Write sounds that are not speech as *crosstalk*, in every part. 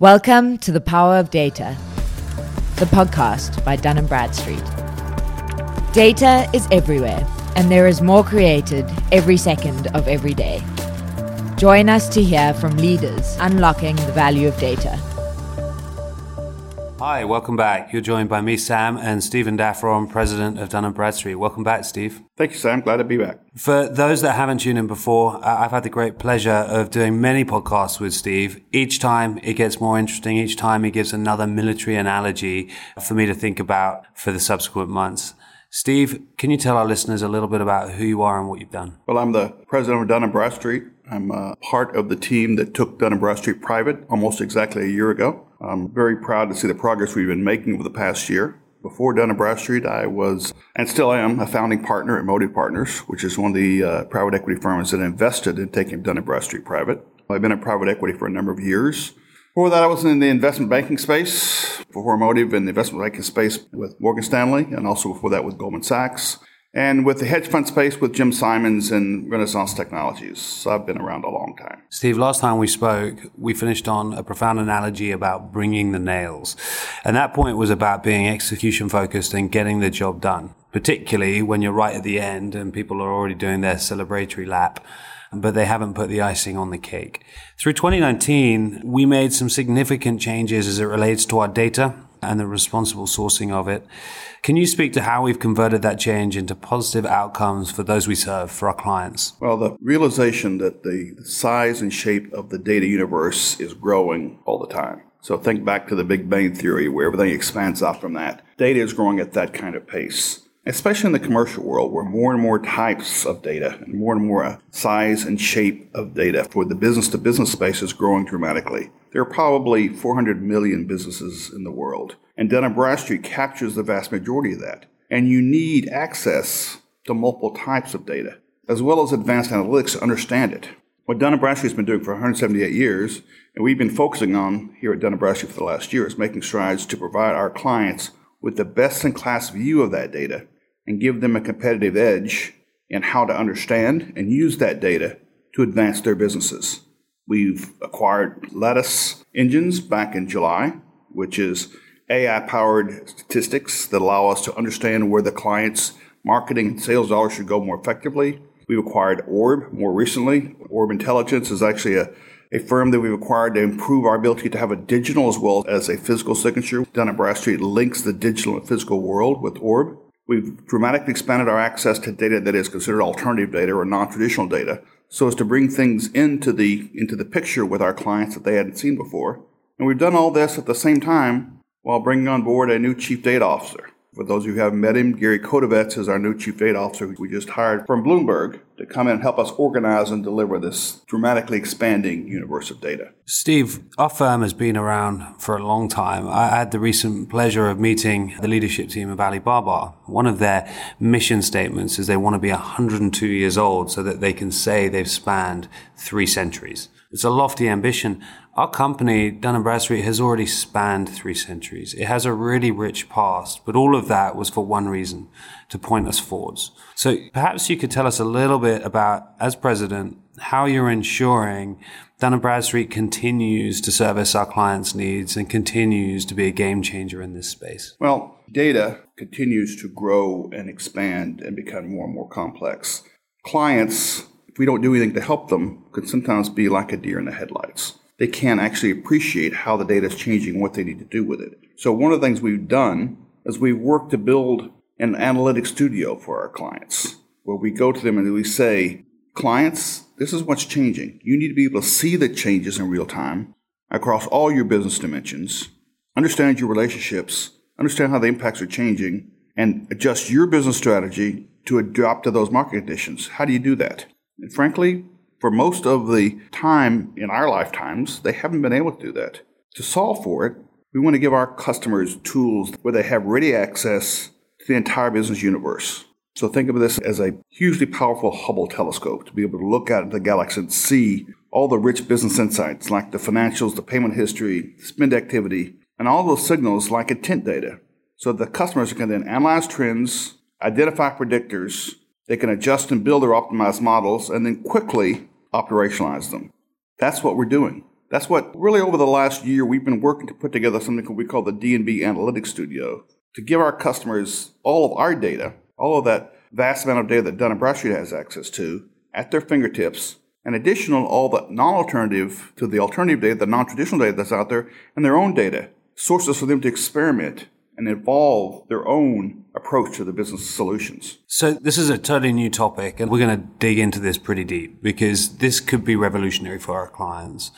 Welcome to The Power of Data, the podcast by Dun & Bradstreet. Data is everywhere, and there is more created every second of every day. Join us to hear from leaders unlocking the value of data. Hi, welcome back. You're joined by me, Sam, and Stephen Daffron, president of Dun & Bradstreet. Welcome back, Steve. Thank you, Sam. Glad to be back. For those that haven't tuned in before, I've had the great pleasure of doing many podcasts with Steve. Each time it gets more interesting. Each time he gives another military analogy for me to think about for the subsequent months. Steve, can you tell our listeners a little bit about who you are and what you've done? Well, I'm the president of Dun & Bradstreet. I'm a part of the team that took Dun & Bradstreet private almost exactly a year ago. I'm very proud to see the progress we've been making over the past year. Before Dun & Bradstreet, I was, and still am, a founding partner at Motive Partners, which is one of the uh, private equity firms that invested in taking Dun & Bradstreet private. I've been in private equity for a number of years. Before that, I was in the investment banking space, before Motive in the investment banking space with Morgan Stanley, and also before that with Goldman Sachs and with the hedge fund space with Jim Simons and Renaissance Technologies. So I've been around a long time. Steve, last time we spoke, we finished on a profound analogy about bringing the nails. And that point was about being execution focused and getting the job done, particularly when you're right at the end and people are already doing their celebratory lap but they haven't put the icing on the cake. Through 2019, we made some significant changes as it relates to our data and the responsible sourcing of it. Can you speak to how we've converted that change into positive outcomes for those we serve, for our clients? Well, the realization that the size and shape of the data universe is growing all the time. So think back to the Big Bang Theory where everything expands out from that. Data is growing at that kind of pace especially in the commercial world where more and more types of data and more and more size and shape of data for the business to business space is growing dramatically. There are probably 400 million businesses in the world, and Dun & Bradstreet captures the vast majority of that. And you need access to multiple types of data, as well as advanced analytics to understand it. What Dun & Bradstreet has been doing for 178 years, and we've been focusing on here at Dun & Bradstreet for the last year, is making strides to provide our clients with the best-in-class view of that data and give them a competitive edge in how to understand and use that data to advance their businesses. We've acquired Lattice Engines back in July, which is AI powered statistics that allow us to understand where the client's marketing and sales dollars should go more effectively. We've acquired Orb more recently. Orb Intelligence is actually a, a firm that we've acquired to improve our ability to have a digital as well as a physical signature. Dun & Bradstreet links the digital and physical world with Orb. We've dramatically expanded our access to data that is considered alternative data or non-traditional data, so as to bring things into the into the picture with our clients that they hadn't seen before. And we've done all this at the same time while bringing on board a new chief data officer. For those who haven't met him, Gary Kotovets is our new chief data officer we just hired from Bloomberg to come in and help us organize and deliver this dramatically expanding universe of data. Steve, our firm has been around for a long time. I had the recent pleasure of meeting the leadership team of Alibaba. One of their mission statements is they want to be 102 years old so that they can say they've spanned three centuries. It's a lofty ambition. Our company, Dun & Bradstreet, has already spanned three centuries. It has a really rich past, but all of that was for one reason, to point us forwards. So perhaps you could tell us a little bit about, as president, how you're ensuring Dun & Bradstreet continues to service our clients' needs and continues to be a game changer in this space. Well, data continues to grow and expand and become more and more complex. Clients if we don't do anything to help them, could sometimes be like a deer in the headlights. They can't actually appreciate how the data is changing, what they need to do with it. So one of the things we've done is we've worked to build an analytics studio for our clients, where we go to them and we say, clients, this is what's changing. You need to be able to see the changes in real time across all your business dimensions, understand your relationships, understand how the impacts are changing, and adjust your business strategy to adapt to those market conditions. How do you do that? And frankly, for most of the time in our lifetimes, they haven't been able to do that. To solve for it, we want to give our customers tools where they have ready access the entire business universe. So think of this as a hugely powerful Hubble telescope to be able to look at the galaxy and see all the rich business insights like the financials, the payment history, spend activity, and all those signals like intent data. So the customers can then analyze trends, identify predictors, they can adjust and build their optimized models and then quickly operationalize them. That's what we're doing. That's what really over the last year we've been working to put together something we call the D&B Analytics Studio to give our customers all of our data, all of that vast amount of data that Dun & Bradstreet has access to at their fingertips, and additional all the non-alternative to the alternative data, the non-traditional data that's out there, and their own data, sources for them to experiment and evolve their own approach to the business solutions. So this is a totally new topic and we're going to dig into this pretty deep because this could be revolutionary for our clients.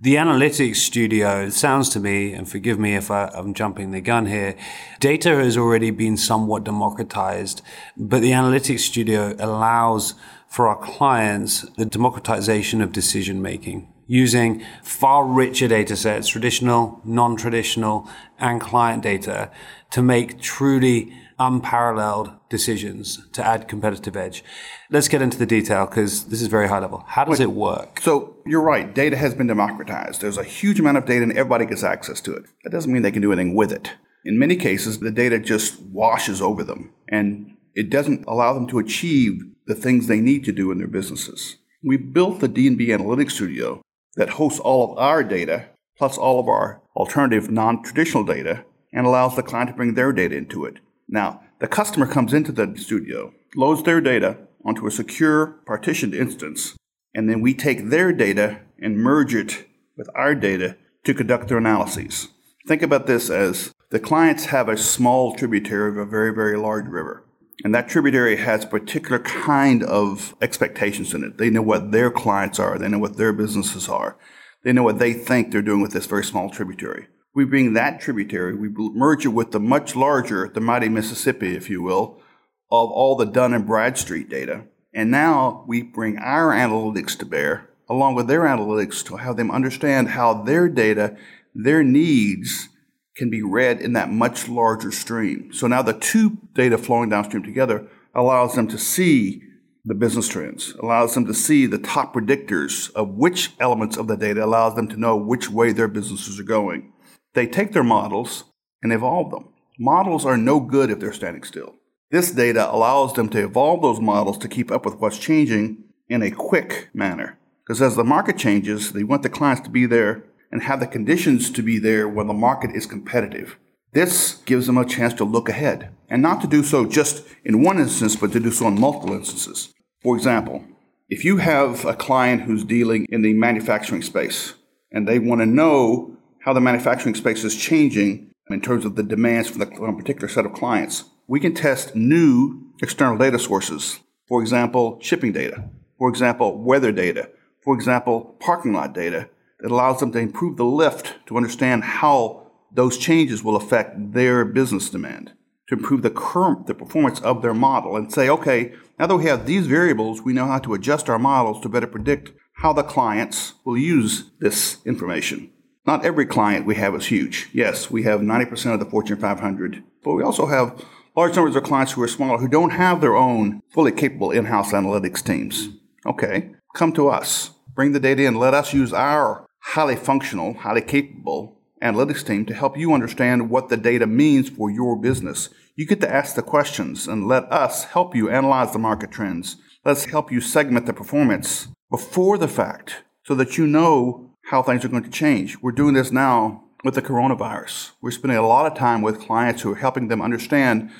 The analytics studio sounds to me, and forgive me if I, am jumping the gun here, data has already been somewhat democratized, but the analytics studio allows for our clients the democratization of decision making using far richer data sets, traditional, non-traditional, and client data to make truly unparalleled decisions to add competitive edge. Let's get into the detail because this is very high level. How does Wait, it work? So you're right. Data has been democratized. There's a huge amount of data and everybody gets access to it. That doesn't mean they can do anything with it. In many cases, the data just washes over them and it doesn't allow them to achieve the things they need to do in their businesses. We built the D&B Analytics Studio that hosts all of our data plus all of our alternative non-traditional data and allows the client to bring their data into it. Now, the customer comes into the studio, loads their data onto a secure partitioned instance, and then we take their data and merge it with our data to conduct their analyses. Think about this as the clients have a small tributary of a very, very large river. And that tributary has a particular kind of expectations in it. They know what their clients are. They know what their businesses are. They know what they think they're doing with this very small tributary. We bring that tributary, we merge it with the much larger, the mighty Mississippi, if you will, of all the Dun and Bradstreet data. And now we bring our analytics to bear, along with their analytics, to have them understand how their data, their needs, can be read in that much larger stream. So now the two data flowing downstream together allows them to see the business trends, allows them to see the top predictors of which elements of the data allows them to know which way their businesses are going. They take their models and evolve them. Models are no good if they're standing still. This data allows them to evolve those models to keep up with what's changing in a quick manner. Because as the market changes, they want the clients to be there and have the conditions to be there when the market is competitive. This gives them a chance to look ahead and not to do so just in one instance, but to do so in multiple instances. For example, if you have a client who's dealing in the manufacturing space and they want to know how the manufacturing space is changing in terms of the demands from, a particular set of clients, we can test new external data sources. For example, shipping data. For example, weather data. For example, parking lot data that allows them to improve the lift to understand how those changes will affect their business demand, to improve the current, the performance of their model and say, okay, now that we have these variables, we know how to adjust our models to better predict how the clients will use this information. Not every client we have is huge. Yes, we have 90% of the Fortune 500, but we also have large numbers of clients who are smaller who don't have their own fully capable in-house analytics teams. Okay, come to us. Bring the data in. Let us use our highly functional, highly capable analytics team to help you understand what the data means for your business. You get to ask the questions and let us help you analyze the market trends. Let's help you segment the performance before the fact so that you know how things are going to change. We're doing this now with the coronavirus. We're spending a lot of time with clients who are helping them understand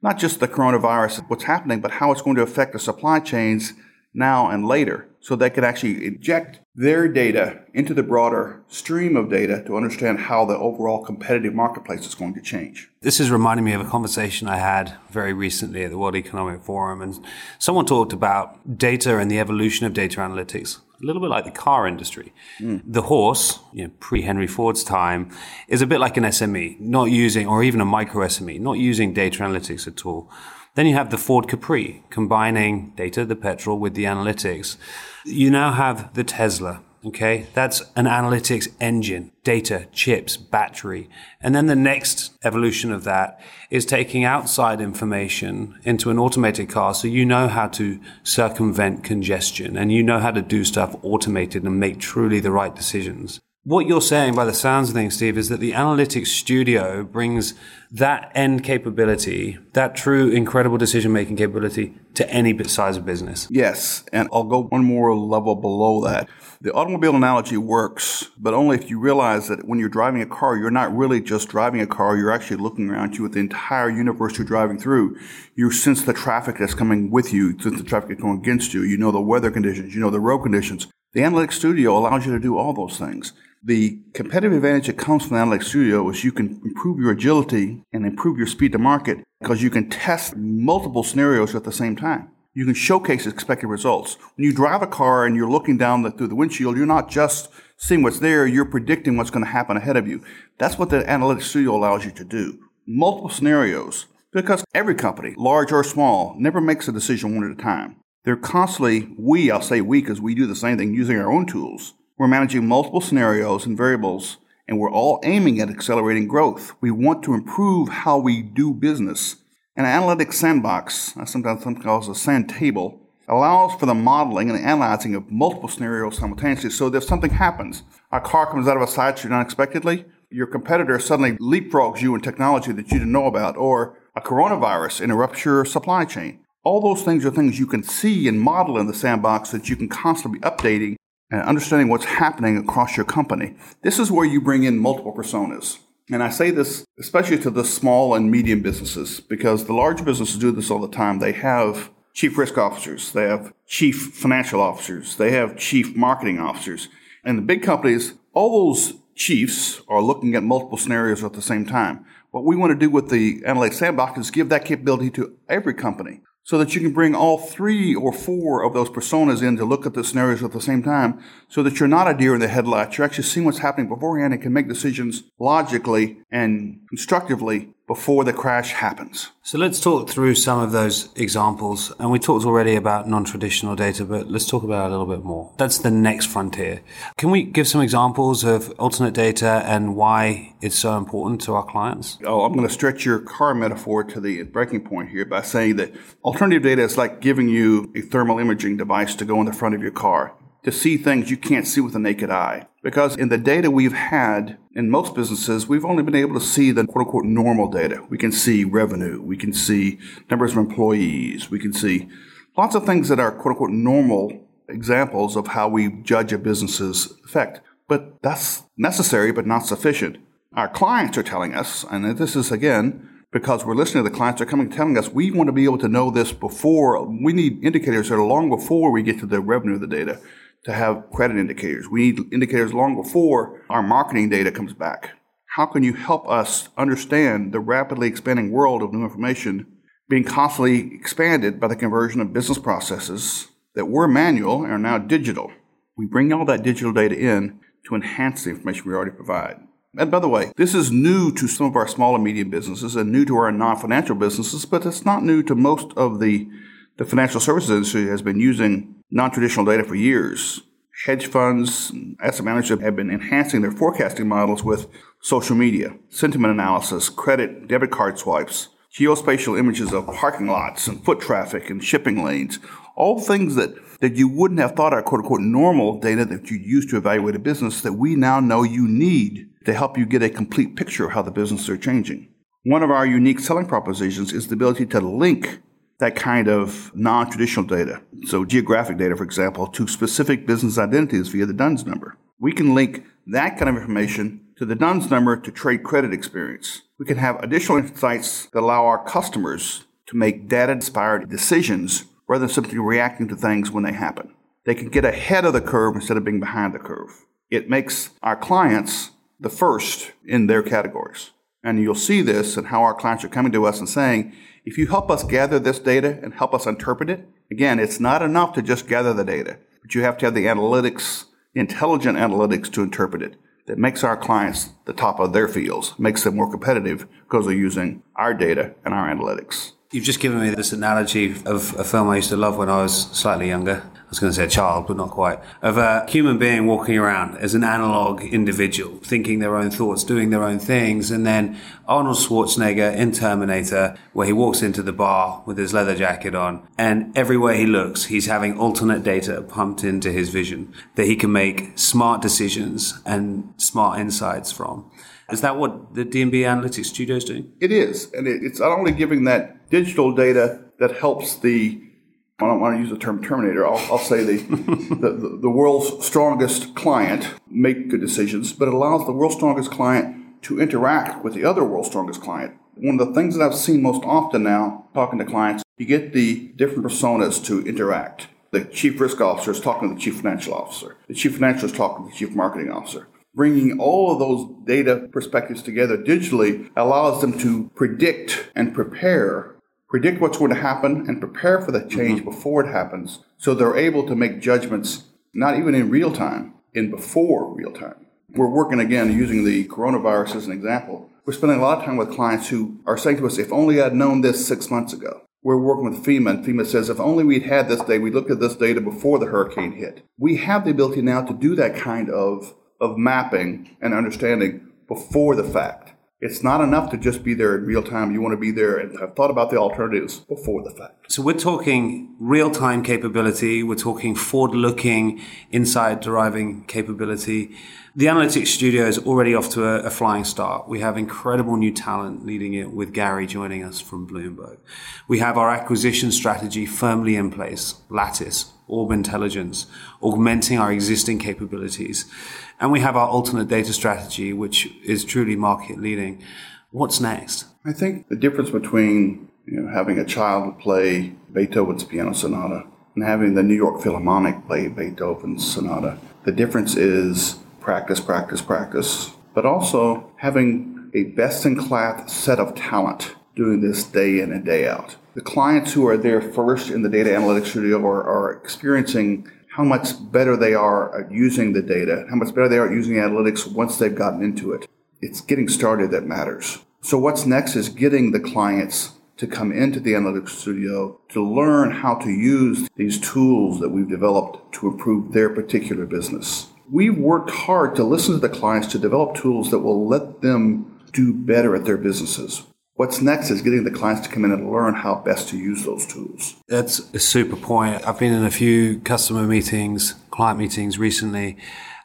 not just the coronavirus, what's happening, but how it's going to affect the supply chains now and later so they can actually inject their data into the broader stream of data to understand how the overall competitive marketplace is going to change. This is reminding me of a conversation I had very recently at the World Economic Forum, and someone talked about data and the evolution of data analytics. A little bit like the car industry. Mm. The horse, you know, pre Henry Ford's time, is a bit like an SME, not using, or even a micro SME, not using data analytics at all. Then you have the Ford Capri, combining data, the petrol, with the analytics. You now have the Tesla. Okay, that's an analytics engine, data, chips, battery. And then the next evolution of that is taking outside information into an automated car so you know how to circumvent congestion and you know how to do stuff automated and make truly the right decisions. What you're saying by the sounds of things, Steve, is that the analytics studio brings that end capability, that true incredible decision making capability to any size of business. Yes. And I'll go one more level below that. The automobile analogy works, but only if you realize that when you're driving a car, you're not really just driving a car. You're actually looking around you at the entire universe you're driving through. You sense the traffic that's coming with you, sense the traffic that's going against you. You know the weather conditions. You know the road conditions. The Analytics Studio allows you to do all those things. The competitive advantage that comes from the Analytics Studio is you can improve your agility and improve your speed to market because you can test multiple scenarios at the same time. You can showcase expected results. When you drive a car and you're looking down the, through the windshield, you're not just seeing what's there, you're predicting what's going to happen ahead of you. That's what the Analytics Studio allows you to do. Multiple scenarios. Because every company, large or small, never makes a decision one at a time. They're constantly, we, I'll say we because we do the same thing using our own tools. We're managing multiple scenarios and variables, and we're all aiming at accelerating growth. We want to improve how we do business. An analytic sandbox, uh, sometimes called a sand table, allows for the modeling and analyzing of multiple scenarios simultaneously. So if something happens, a car comes out of a side street unexpectedly, your competitor suddenly leapfrogs you in technology that you didn't know about, or a coronavirus interrupts your supply chain. All those things are things you can see and model in the sandbox that you can constantly be updating and understanding what's happening across your company. This is where you bring in multiple personas. And I say this especially to the small and medium businesses because the large businesses do this all the time. They have chief risk officers, they have chief financial officers, they have chief marketing officers. And the big companies, all those chiefs are looking at multiple scenarios at the same time. What we want to do with the Analytics Sandbox is give that capability to every company so that you can bring all three or four of those personas in to look at the scenarios at the same time so that you're not a deer in the headlights. You're actually seeing what's happening beforehand and can make decisions logically and constructively before the crash happens. So let's talk through some of those examples. And we talked already about non-traditional data, but let's talk about it a little bit more. That's the next frontier. Can we give some examples of alternate data and why it's so important to our clients? Oh, I'm going to stretch your car metaphor to the breaking point here by saying that alternative data is like giving you a thermal imaging device to go in the front of your car to see things you can't see with the naked eye. Because in the data we've had in most businesses, we've only been able to see the quote unquote normal data. We can see revenue. We can see numbers of employees. We can see lots of things that are quote unquote normal examples of how we judge a business's effect. But that's necessary, but not sufficient. Our clients are telling us, and this is again, because we're listening to the clients, they're coming telling us we want to be able to know this before. We need indicators that are long before we get to the revenue of the data to have credit indicators. We need indicators long before our marketing data comes back. How can you help us understand the rapidly expanding world of new information being constantly expanded by the conversion of business processes that were manual and are now digital? We bring all that digital data in to enhance the information we already provide. And by the way, this is new to some of our small and medium businesses and new to our non-financial businesses, but it's not new to most of the, the financial services industry has been using non-traditional data for years. Hedge funds, asset managers have been enhancing their forecasting models with social media, sentiment analysis, credit, debit card swipes, geospatial images of parking lots and foot traffic and shipping lanes, all things that, that you wouldn't have thought are quote unquote normal data that you use to evaluate a business that we now know you need to help you get a complete picture of how the businesses are changing. One of our unique selling propositions is the ability to link that kind of non traditional data, so geographic data, for example, to specific business identities via the DUNS number. We can link that kind of information to the DUNS number to trade credit experience. We can have additional insights that allow our customers to make data inspired decisions rather than simply reacting to things when they happen. They can get ahead of the curve instead of being behind the curve. It makes our clients the first in their categories. And you'll see this and how our clients are coming to us and saying, if you help us gather this data and help us interpret it, again, it's not enough to just gather the data, but you have to have the analytics, intelligent analytics to interpret it that makes our clients the top of their fields, makes them more competitive because they're using our data and our analytics. You've just given me this analogy of a film I used to love when I was slightly younger I was going to say a child, but not quite, of a human being walking around as an analog individual, thinking their own thoughts, doing their own things. And then Arnold Schwarzenegger in Terminator, where he walks into the bar with his leather jacket on, and everywhere he looks, he's having alternate data pumped into his vision that he can make smart decisions and smart insights from. Is that what the D&B Analytics Studio is doing? It is. And it's not only giving that digital data that helps the I don't want to use the term terminator. I'll, I'll say *laughs* the, the, the world's strongest client make good decisions, but it allows the world's strongest client to interact with the other world's strongest client. One of the things that I've seen most often now, talking to clients, you get the different personas to interact. The chief risk officer is talking to the chief financial officer. The chief financial is talking to the chief marketing officer. Bringing all of those data perspectives together digitally allows them to predict and prepare predict what's going to happen and prepare for that change mm-hmm. before it happens so they're able to make judgments not even in real time in before real time we're working again using the coronavirus as an example we're spending a lot of time with clients who are saying to us if only i'd known this six months ago we're working with FEMA, and FEMA says if only we'd had this data, we looked at this data before the hurricane hit. We have the ability now to do that kind of, of mapping and understanding before the fact. It's not enough to just be there in real time. You want to be there and have thought about the alternatives before the fact. So we're talking real time capability. We're talking forward looking, insight deriving capability. The analytics studio is already off to a, a, flying start. We have incredible new talent leading it with Gary joining us from Bloomberg. We have our acquisition strategy firmly in place. Lattice, Orb Intelligence, augmenting our existing capabilities. And we have our alternate data strategy, which is truly market leading. What's next? I think the difference between you know, having a child play Beethoven's Piano Sonata and having the New York Philharmonic play Beethoven's Sonata, the difference is practice, practice, practice, but also having a best in class set of talent doing this day in and day out. The clients who are there first in the data analytics studio are, are experiencing how much better they are at using the data, how much better they are at using analytics once they've gotten into it. It's getting started that matters. So what's next is getting the clients to come into the analytics studio to learn how to use these tools that we've developed to improve their particular business. We've worked hard to listen to the clients to develop tools that will let them do better at their businesses. What's next is getting the clients to come in and learn how best to use those tools. That's a super point. I've been in a few customer meetings, client meetings recently,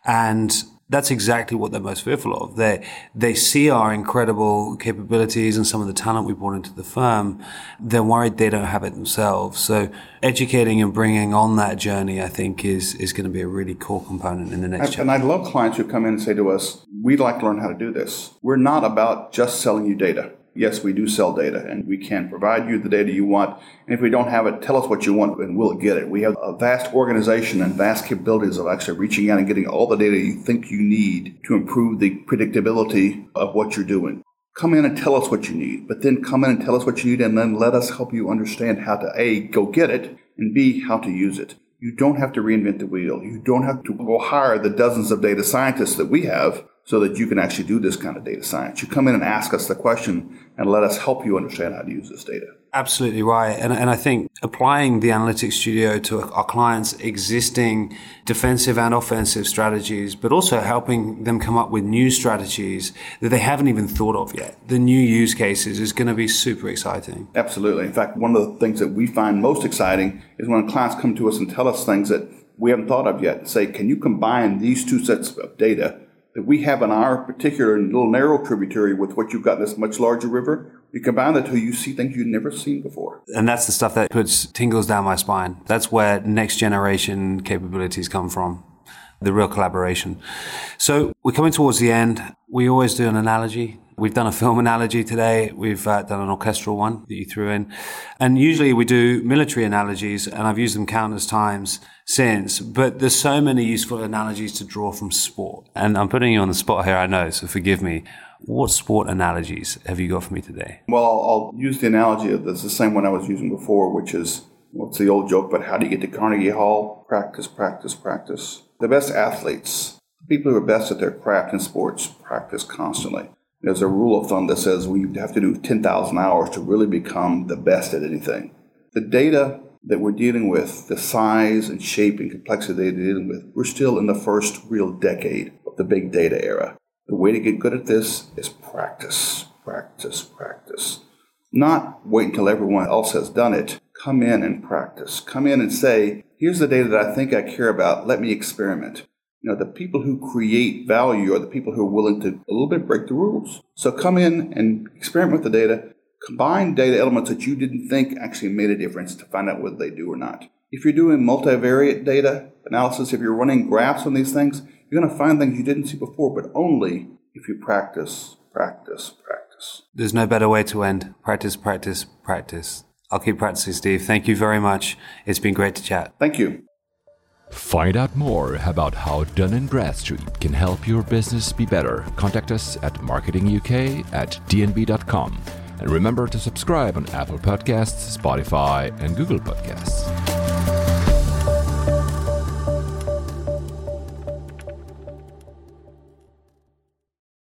and that's exactly what they're most fearful of. They they see our incredible capabilities and some of the talent we brought into the firm. They're worried they don't have it themselves. So educating and bringing on that journey, I think, is is going to be a really core component in the next. And, and I love clients who come in and say to us, "We'd like to learn how to do this. We're not about just selling you data yes, we do sell data and we can provide you the data you want. And if we don't have it, tell us what you want and we'll get it. We have a vast organization and vast capabilities of actually reaching out and getting all the data you think you need to improve the predictability of what you're doing. Come in and tell us what you need, but then come in and tell us what you need and then let us help you understand how to A, go get it, and B, how to use it. You don't have to reinvent the wheel. You don't have to go hire the dozens of data scientists that we have so that you can actually do this kind of data science. You come in and ask us the question and let us help you understand how to use this data. Absolutely right. And, and I think applying the analytics studio to our clients' existing defensive and offensive strategies, but also helping them come up with new strategies that they haven't even thought of yet. The new use cases is going to be super exciting. Absolutely. In fact, one of the things that we find most exciting is when clients come to us and tell us things that we haven't thought of yet. Say, can you combine these two sets of data that we have in our particular little narrow tributary with what you've got in this much larger river. You combine the two, you see things you've never seen before. And that's the stuff that puts tingles down my spine. That's where next generation capabilities come from. The real collaboration. So we're coming towards the end. We always do an analogy We've done a film analogy today. We've uh, done an orchestral one that you threw in. And usually we do military analogies, and I've used them countless times since. But there's so many useful analogies to draw from sport. And I'm putting you on the spot here, I know, so forgive me. What sport analogies have you got for me today? Well, I'll, I'll use the analogy of this, the same one I was using before, which is what's the old joke about how do you get to Carnegie Hall? Practice, practice, practice. The best athletes, people who are best at their craft in sports, practice constantly. There's a rule of thumb that says we have to do 10,000 hours to really become the best at anything. The data that we're dealing with, the size and shape and complexity that we're dealing with, we're still in the first real decade of the big data era. The way to get good at this is practice, practice, practice. Not wait until everyone else has done it. Come in and practice. Come in and say, here's the data that I think I care about. Let me experiment. You know, the people who create value are the people who are willing to a little bit break the rules. So come in and experiment with the data, combine data elements that you didn't think actually made a difference to find out whether they do or not. If you're doing multivariate data analysis, if you're running graphs on these things, you're going to find things you didn't see before, but only if you practice, practice, practice. There's no better way to end. Practice, practice, practice. I'll keep practicing, Steve. Thank you very much. It's been great to chat. Thank you. Find out more about how Dun & Bradstreet can help your business be better. Contact us at marketinguk at dnb.com. And remember to subscribe on Apple Podcasts, Spotify, and Google Podcasts.